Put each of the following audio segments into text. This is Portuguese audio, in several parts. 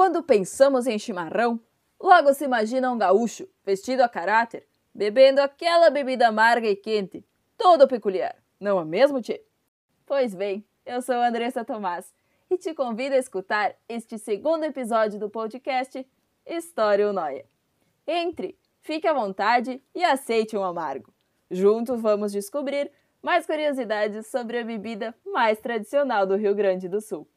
Quando pensamos em chimarrão, logo se imagina um gaúcho, vestido a caráter, bebendo aquela bebida amarga e quente, todo peculiar, não é mesmo, Tchê? Pois bem, eu sou Andressa Tomás e te convido a escutar este segundo episódio do podcast História Noia. Entre, fique à vontade e aceite um amargo. Juntos vamos descobrir mais curiosidades sobre a bebida mais tradicional do Rio Grande do Sul.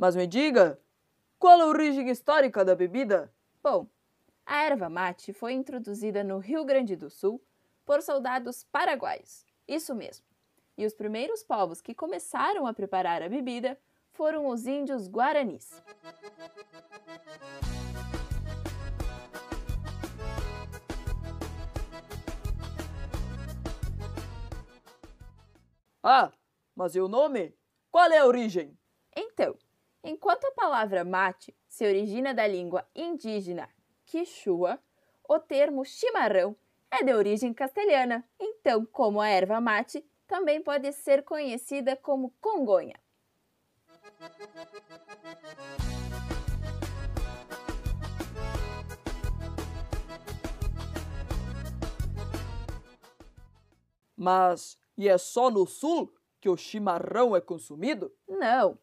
Mas me diga, qual a origem histórica da bebida? Bom, a erva mate foi introduzida no Rio Grande do Sul por soldados paraguaios. Isso mesmo. E os primeiros povos que começaram a preparar a bebida foram os índios guaranis. Ah, mas e o nome? Qual é a origem? Então, Enquanto a palavra mate se origina da língua indígena quichua, o termo chimarrão é de origem castelhana. Então, como a erva mate, também pode ser conhecida como congonha. Mas e é só no sul que o chimarrão é consumido? Não.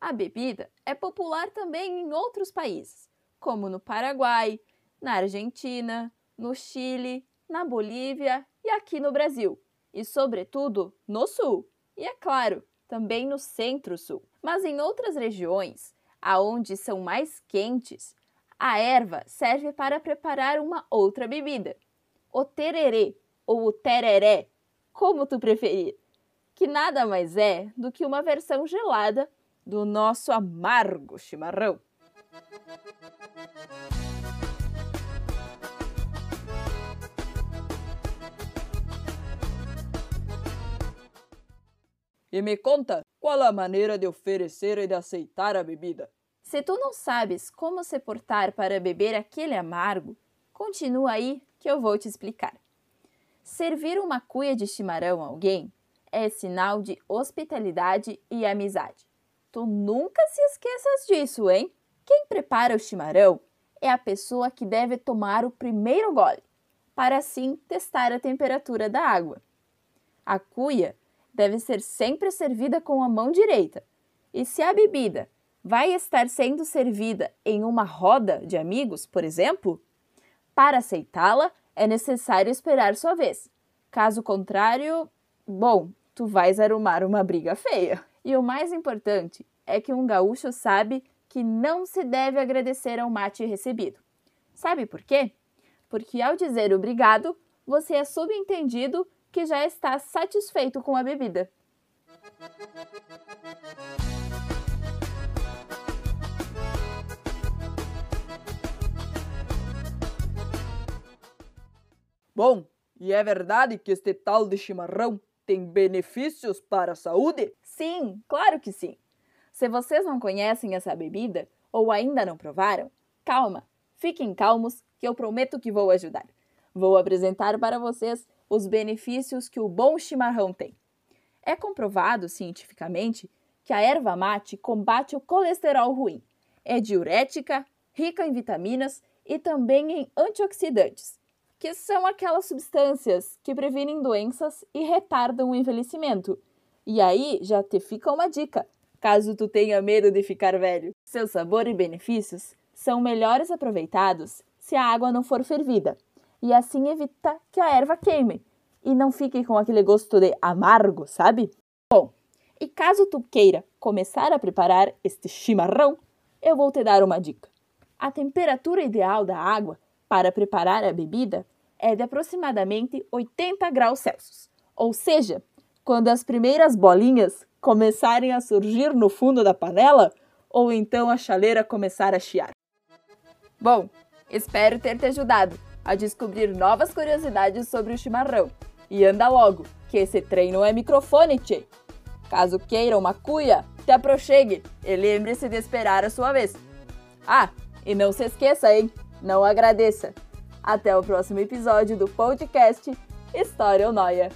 A bebida é popular também em outros países, como no Paraguai, na Argentina, no Chile, na Bolívia e aqui no Brasil, e sobretudo no Sul, e é claro, também no Centro-Sul. Mas em outras regiões, aonde são mais quentes, a erva serve para preparar uma outra bebida, o tererê ou o tereré, como tu preferir, que nada mais é do que uma versão gelada do nosso amargo chimarrão. E me conta, qual a maneira de oferecer e de aceitar a bebida? Se tu não sabes como se portar para beber aquele amargo, continua aí que eu vou te explicar. Servir uma cuia de chimarrão a alguém é sinal de hospitalidade e amizade. Tu nunca se esqueças disso, hein? Quem prepara o chimarrão é a pessoa que deve tomar o primeiro gole, para assim testar a temperatura da água. A cuia deve ser sempre servida com a mão direita, e se a bebida vai estar sendo servida em uma roda de amigos, por exemplo, para aceitá-la é necessário esperar sua vez. Caso contrário, bom, tu vais arrumar uma briga feia. E o mais importante é que um gaúcho sabe que não se deve agradecer ao mate recebido. Sabe por quê? Porque ao dizer obrigado, você é subentendido que já está satisfeito com a bebida. Bom, e é verdade que este tal de chimarrão tem benefícios para a saúde? Sim, claro que sim. Se vocês não conhecem essa bebida ou ainda não provaram, calma, fiquem calmos que eu prometo que vou ajudar. Vou apresentar para vocês os benefícios que o bom chimarrão tem. É comprovado cientificamente que a erva mate combate o colesterol ruim. É diurética, rica em vitaminas e também em antioxidantes que são aquelas substâncias que previnem doenças e retardam o envelhecimento. E aí já te fica uma dica, caso tu tenha medo de ficar velho. Seu sabor e benefícios são melhores aproveitados se a água não for fervida, e assim evita que a erva queime e não fique com aquele gosto de amargo, sabe? Bom, e caso tu queira começar a preparar este chimarrão, eu vou te dar uma dica. A temperatura ideal da água para preparar a bebida é de aproximadamente 80 graus Celsius, ou seja, quando as primeiras bolinhas começarem a surgir no fundo da panela ou então a chaleira começar a chiar. Bom, espero ter te ajudado a descobrir novas curiosidades sobre o chimarrão. E anda logo, que esse trem não é microfone, tchê. Caso queira uma cuia, te aproxegue e lembre-se de esperar a sua vez. Ah, e não se esqueça, hein? Não agradeça. Até o próximo episódio do podcast História ou Noia.